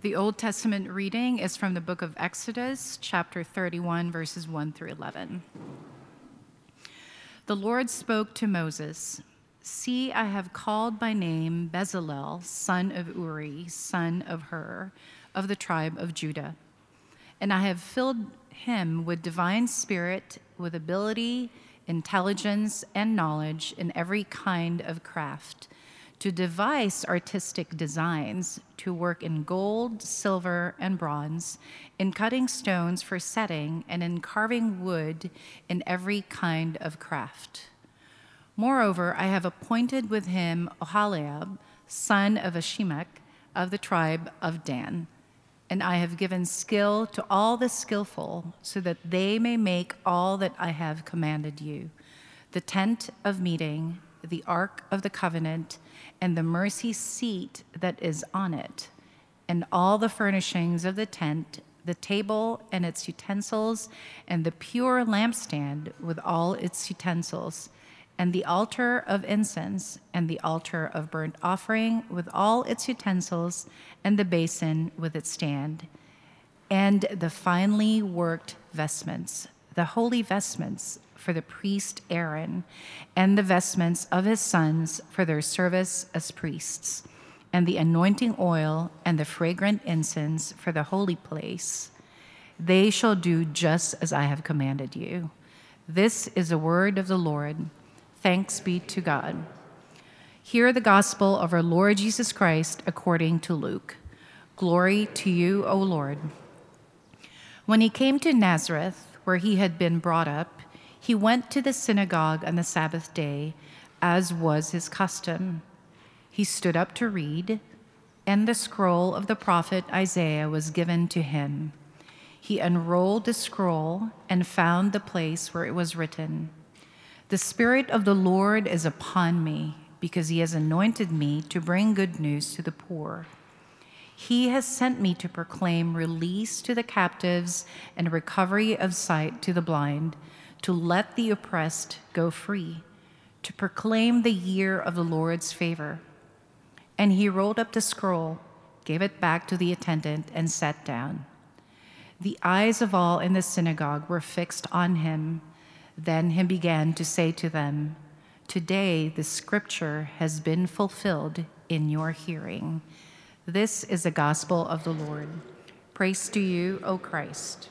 The Old Testament reading is from the book of Exodus, chapter 31, verses 1 through 11. The Lord spoke to Moses See, I have called by name Bezalel, son of Uri, son of Hur, of the tribe of Judah. And I have filled him with divine spirit, with ability, intelligence, and knowledge in every kind of craft to devise artistic designs, to work in gold, silver, and bronze, in cutting stones for setting, and in carving wood in every kind of craft. Moreover, I have appointed with him Oholiab, son of Ahisamach, of the tribe of Dan. And I have given skill to all the skillful, so that they may make all that I have commanded you the tent of meeting, the ark of the covenant, and the mercy seat that is on it, and all the furnishings of the tent, the table and its utensils, and the pure lampstand with all its utensils, and the altar of incense, and the altar of burnt offering with all its utensils, and the basin with its stand, and the finely worked vestments, the holy vestments for the priest Aaron, and the vestments of his sons for their service as priests, and the anointing oil and the fragrant incense for the holy place. They shall do just as I have commanded you. This is the word of the Lord. Thanks be to God. Hear the gospel of our Lord Jesus Christ according to Luke. Glory to you, O Lord. When he came to Nazareth, where he had been brought up, he went to the synagogue on the Sabbath day, as was his custom. He stood up to read, and the scroll of the prophet Isaiah was given to him. He unrolled the scroll and found the place where it was written The Spirit of the Lord is upon me, because he has anointed me to bring good news to the poor. He has sent me to proclaim release to the captives and recovery of sight to the blind to let the oppressed go free, to proclaim the year of the Lord's favor. And he rolled up the scroll, gave it back to the attendant, and sat down. The eyes of all in the synagogue were fixed on him. Then he began to say to them, Today the scripture has been fulfilled in your hearing. This is the gospel of the Lord. Praise to you, O Christ.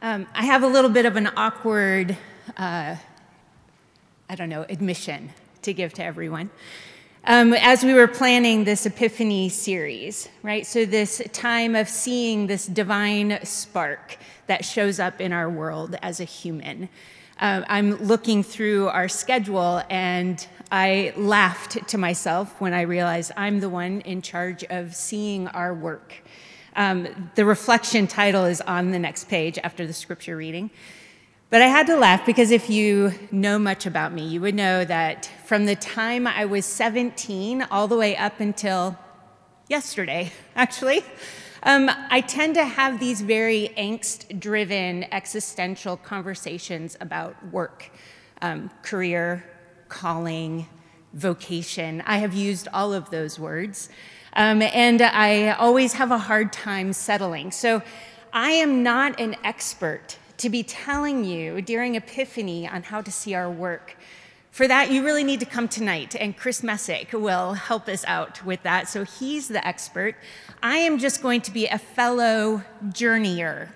Um, I have a little bit of an awkward, uh, I don't know, admission to give to everyone. Um, as we were planning this Epiphany series, right? So, this time of seeing this divine spark that shows up in our world as a human. Uh, I'm looking through our schedule and I laughed to myself when I realized I'm the one in charge of seeing our work um, the reflection title is on the next page after the scripture reading. But I had to laugh because if you know much about me, you would know that from the time I was 17 all the way up until yesterday, actually, um, I tend to have these very angst driven existential conversations about work, um, career, calling, vocation. I have used all of those words. Um, and I always have a hard time settling. So I am not an expert to be telling you during Epiphany on how to see our work. For that, you really need to come tonight, and Chris Messick will help us out with that. So he's the expert. I am just going to be a fellow journeyer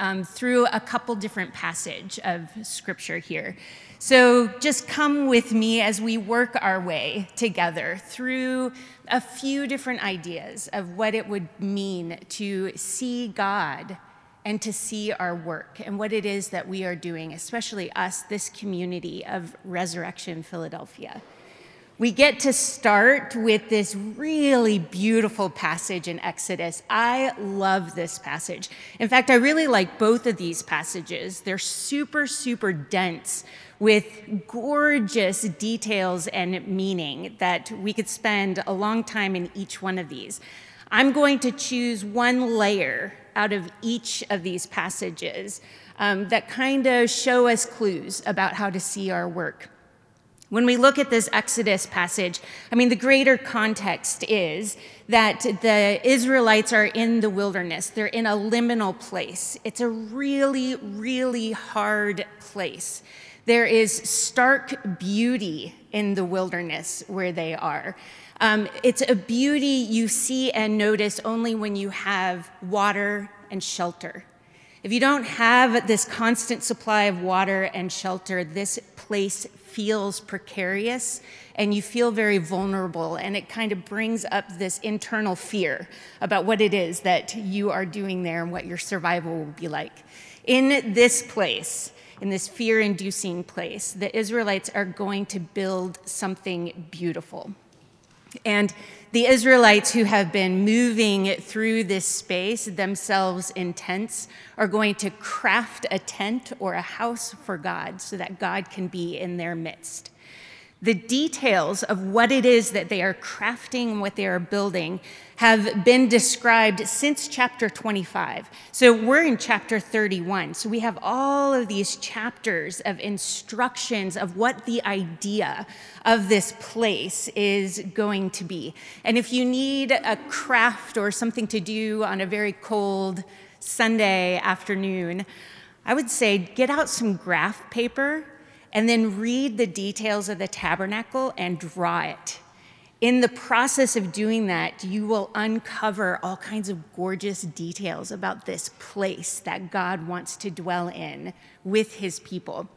um, through a couple different passage of scripture here. So just come with me as we work our way together through a few different ideas of what it would mean to see God and to see our work and what it is that we are doing, especially us, this community of Resurrection Philadelphia. We get to start with this really beautiful passage in Exodus. I love this passage. In fact, I really like both of these passages. They're super, super dense with gorgeous details and meaning that we could spend a long time in each one of these. I'm going to choose one layer out of each of these passages um, that kind of show us clues about how to see our work. When we look at this Exodus passage, I mean, the greater context is that the Israelites are in the wilderness. They're in a liminal place. It's a really, really hard place. There is stark beauty in the wilderness where they are. Um, it's a beauty you see and notice only when you have water and shelter. If you don't have this constant supply of water and shelter, this place feels precarious and you feel very vulnerable, and it kind of brings up this internal fear about what it is that you are doing there and what your survival will be like. In this place, in this fear inducing place, the Israelites are going to build something beautiful. And the Israelites who have been moving through this space, themselves in tents, are going to craft a tent or a house for God so that God can be in their midst. The details of what it is that they are crafting, what they are building, have been described since chapter 25. So we're in chapter 31. So we have all of these chapters of instructions of what the idea of this place is going to be. And if you need a craft or something to do on a very cold Sunday afternoon, I would say get out some graph paper and then read the details of the tabernacle and draw it. In the process of doing that, you will uncover all kinds of gorgeous details about this place that God wants to dwell in with his people.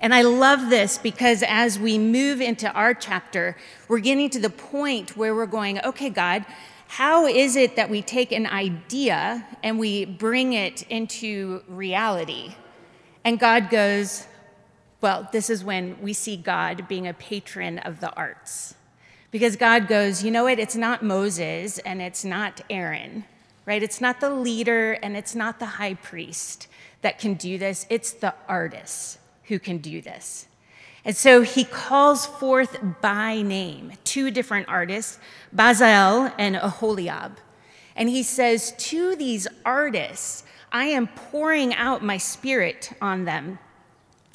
And I love this because as we move into our chapter, we're getting to the point where we're going, okay, God, how is it that we take an idea and we bring it into reality? And God goes, well, this is when we see God being a patron of the arts. Because God goes, you know what? It's not Moses and it's not Aaron, right? It's not the leader and it's not the high priest that can do this. It's the artists who can do this. And so he calls forth by name two different artists, Bezalel and Aholiab. And he says, To these artists, I am pouring out my spirit on them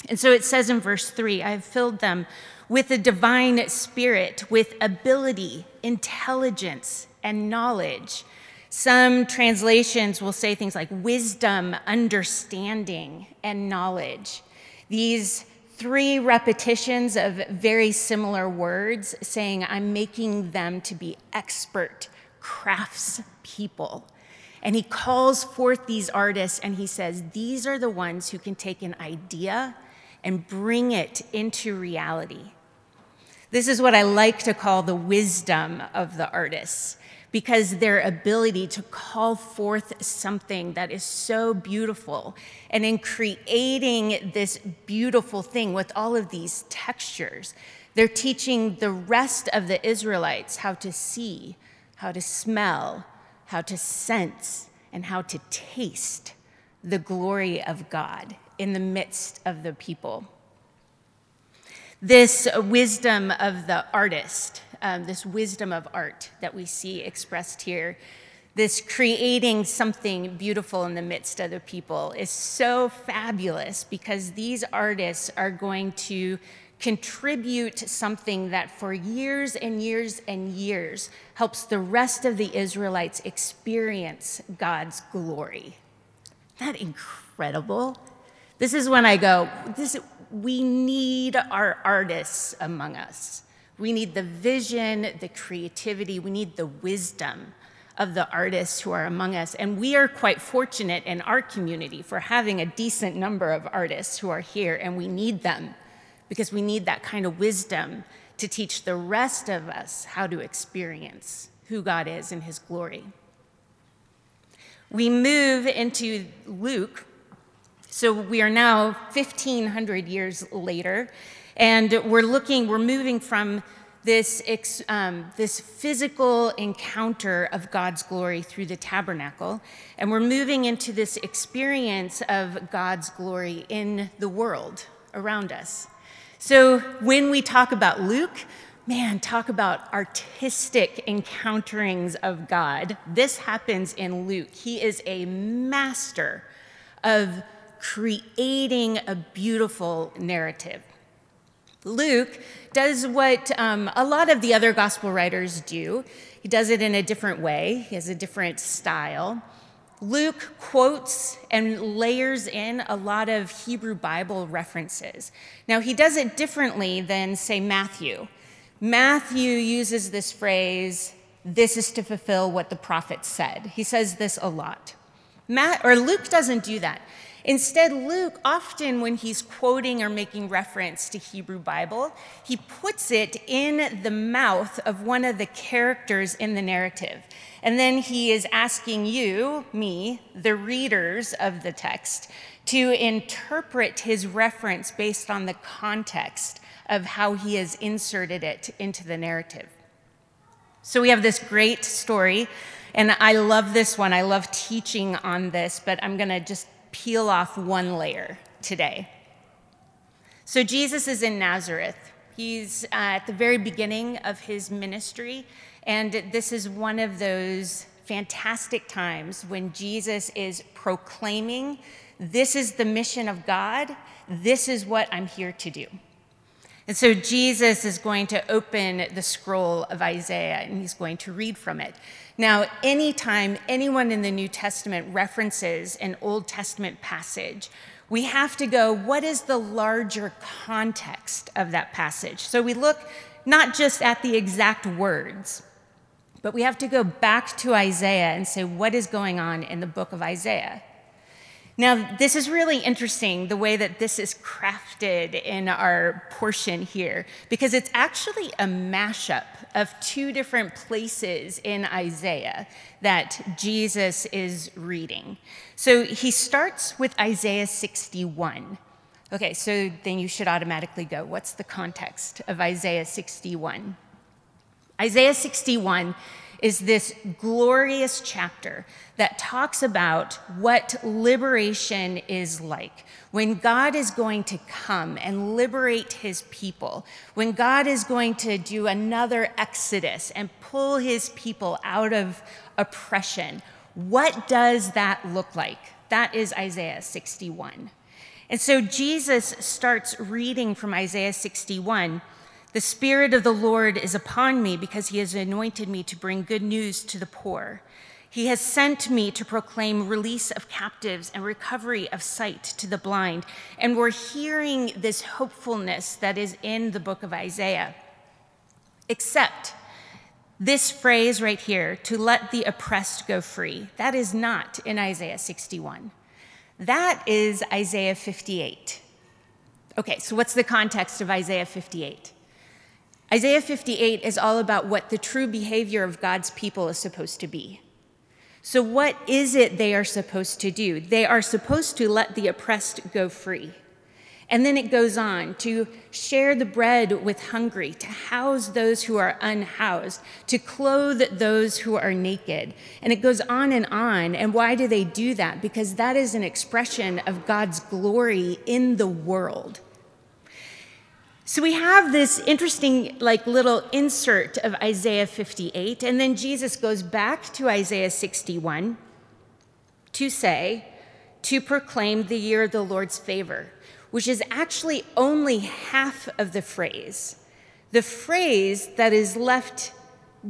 and so it says in verse 3 I have filled them with a divine spirit, with ability, intelligence, and knowledge. Some translations will say things like wisdom, understanding, and knowledge. These three repetitions of very similar words saying, I'm making them to be expert craftspeople. And he calls forth these artists and he says, These are the ones who can take an idea and bring it into reality. This is what I like to call the wisdom of the artists, because their ability to call forth something that is so beautiful, and in creating this beautiful thing with all of these textures, they're teaching the rest of the Israelites how to see, how to smell, how to sense, and how to taste the glory of God in the midst of the people. This wisdom of the artist, um, this wisdom of art that we see expressed here, this creating something beautiful in the midst of the people is so fabulous because these artists are going to contribute something that for years and years and years helps the rest of the Israelites experience God's glory. Isn't that incredible? This is when I go, this, we need our artists among us. We need the vision, the creativity, we need the wisdom of the artists who are among us. And we are quite fortunate in our community for having a decent number of artists who are here, and we need them because we need that kind of wisdom to teach the rest of us how to experience who God is in his glory. We move into Luke so we are now 1,500 years later, and we're looking, we're moving from this, um, this physical encounter of God's glory through the tabernacle, and we're moving into this experience of God's glory in the world around us. So when we talk about Luke, man, talk about artistic encounterings of God. This happens in Luke. He is a master of creating a beautiful narrative. Luke does what um, a lot of the other gospel writers do. He does it in a different way, he has a different style. Luke quotes and layers in a lot of Hebrew Bible references. Now, he does it differently than, say, Matthew. Matthew uses this phrase, this is to fulfill what the prophet said. He says this a lot. Matt, or Luke doesn't do that. Instead, Luke, often when he's quoting or making reference to Hebrew Bible, he puts it in the mouth of one of the characters in the narrative. And then he is asking you, me, the readers of the text, to interpret his reference based on the context of how he has inserted it into the narrative. So we have this great story, and I love this one. I love teaching on this, but I'm going to just peel off one layer today. So, Jesus is in Nazareth. He's at the very beginning of his ministry, and this is one of those fantastic times when Jesus is proclaiming, This is the mission of God, this is what I'm here to do. And so Jesus is going to open the scroll of Isaiah and he's going to read from it. Now, anytime anyone in the New Testament references an Old Testament passage, we have to go, what is the larger context of that passage? So we look not just at the exact words, but we have to go back to Isaiah and say, what is going on in the book of Isaiah? Now, this is really interesting the way that this is crafted in our portion here, because it's actually a mashup of two different places in Isaiah that Jesus is reading. So he starts with Isaiah 61. Okay, so then you should automatically go, what's the context of Isaiah 61? Isaiah 61 is this glorious chapter that talks about what liberation is like. When God is going to come and liberate his people, when God is going to do another exodus and pull his people out of oppression, what does that look like? That is Isaiah 61. And so Jesus starts reading from Isaiah 61 the Spirit of the Lord is upon me because he has anointed me to bring good news to the poor. He has sent me to proclaim release of captives and recovery of sight to the blind. And we're hearing this hopefulness that is in the book of Isaiah. Except this phrase right here, to let the oppressed go free, that is not in Isaiah 61. That is Isaiah 58. Okay, so what's the context of Isaiah 58? Isaiah 58 is all about what the true behavior of God's people is supposed to be. So, what is it they are supposed to do? They are supposed to let the oppressed go free. And then it goes on to share the bread with hungry, to house those who are unhoused, to clothe those who are naked. And it goes on and on. And why do they do that? Because that is an expression of God's glory in the world. So we have this interesting, like, little insert of Isaiah 58, and then Jesus goes back to Isaiah 61 to say, to proclaim the year of the Lord's favor, which is actually only half of the phrase. The phrase that is left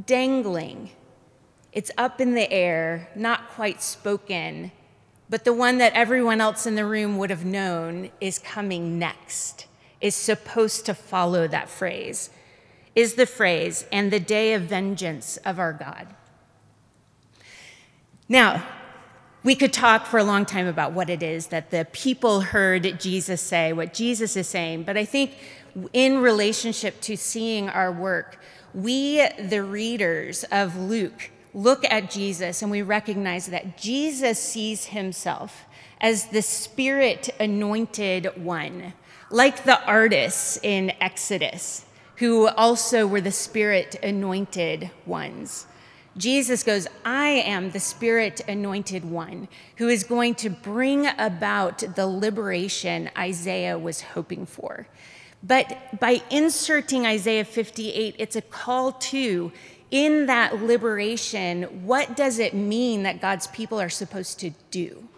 dangling, it's up in the air, not quite spoken, but the one that everyone else in the room would have known is coming next is supposed to follow that phrase, is the phrase, and the day of vengeance of our God. Now, we could talk for a long time about what it is that the people heard Jesus say, what Jesus is saying, but I think in relationship to seeing our work, we, the readers of Luke, look at Jesus and we recognize that Jesus sees himself as the spirit anointed one like the artists in Exodus, who also were the spirit anointed ones. Jesus goes, I am the spirit anointed one who is going to bring about the liberation Isaiah was hoping for. But by inserting Isaiah 58, it's a call to, in that liberation, what does it mean that God's people are supposed to do?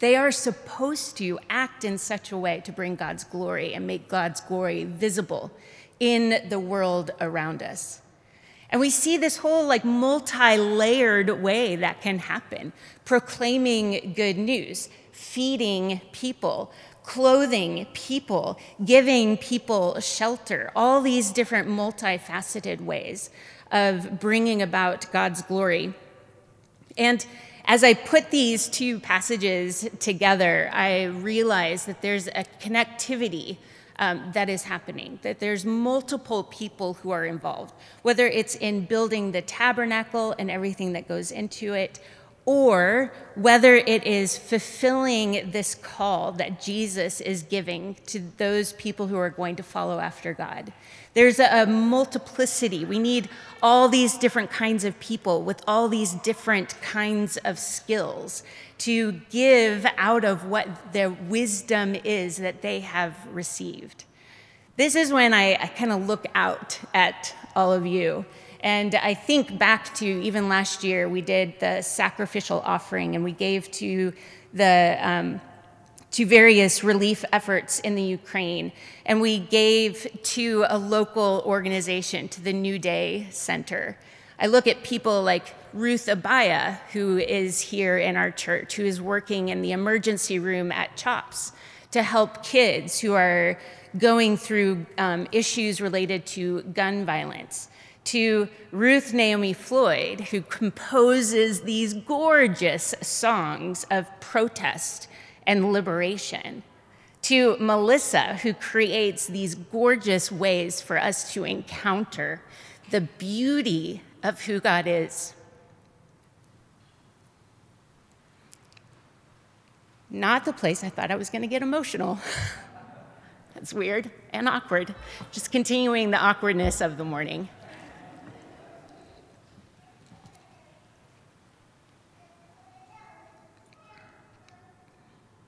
They are supposed to act in such a way to bring God's glory and make God's glory visible in the world around us. And we see this whole like multi-layered way that can happen, proclaiming good news, feeding people, clothing people, giving people shelter, all these different multifaceted ways of bringing about God's glory. And as I put these two passages together, I realized that there's a connectivity um, that is happening, that there's multiple people who are involved, whether it's in building the tabernacle and everything that goes into it, or whether it is fulfilling this call that Jesus is giving to those people who are going to follow after God. There's a, multiplicity. We need all these different kinds of people with all these different kinds of skills to give out of what their wisdom is that they have received. This is when I, I kind of look out at all of you and I think back to even last year, we did the sacrificial offering and we gave to the um, to various relief efforts in the Ukraine. And we gave to a local organization, to the New Day Center. I look at people like Ruth Abaya, who is here in our church, who is working in the emergency room at CHOPS to help kids who are going through um, issues related to gun violence to Ruth Naomi Floyd, who composes these gorgeous songs of protest and liberation, to Melissa, who creates these gorgeous ways for us to encounter the beauty of who God is. Not the place I thought I was going to get emotional. That's weird and awkward. Just continuing the awkwardness of the morning.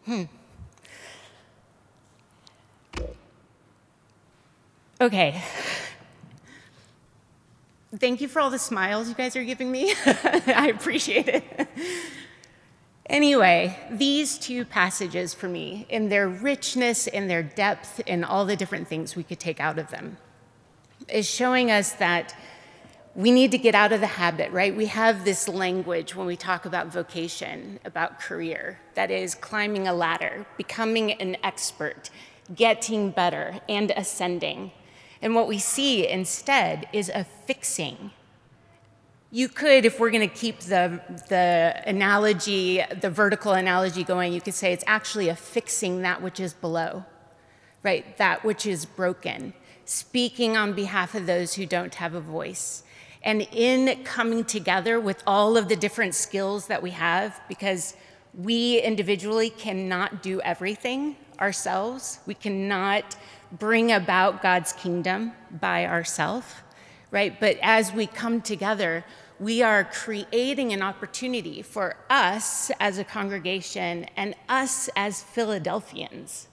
Hmm. Okay. Thank you for all the smiles you guys are giving me. I appreciate it. Anyway, these two passages for me, in their richness, in their depth, in all the different things we could take out of them, is showing us that we need to get out of the habit, right? We have this language when we talk about vocation, about career, that is climbing a ladder, becoming an expert, getting better, and ascending. And what we see instead is a fixing. You could, if we're going to keep the, the analogy, the vertical analogy going, you could say it's actually a fixing that which is below, right? That which is broken, speaking on behalf of those who don't have a voice and in coming together with all of the different skills that we have, because we individually cannot do everything ourselves, we cannot bring about God's kingdom by ourselves, right? But as we come together, we are creating an opportunity for us as a congregation and us as Philadelphians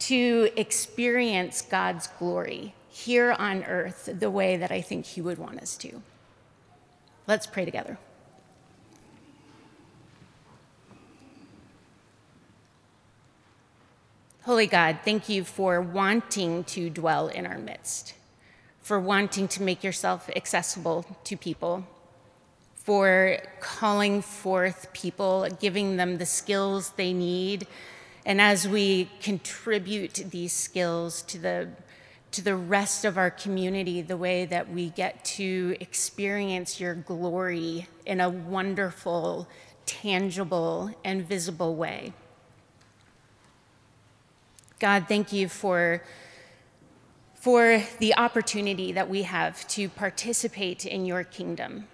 to experience God's glory here on earth the way that I think He would want us to. Let's pray together. Holy God, thank you for wanting to dwell in our midst, for wanting to make yourself accessible to people, for calling forth people, giving them the skills they need. And as we contribute these skills to the to the rest of our community the way that we get to experience your glory in a wonderful, tangible, and visible way. God, thank you for, for the opportunity that we have to participate in your kingdom.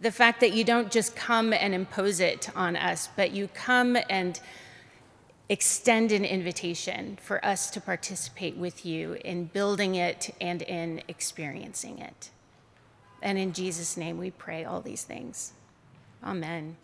The fact that you don't just come and impose it on us, but you come and extend an invitation for us to participate with you in building it and in experiencing it. And in Jesus' name we pray all these things. Amen.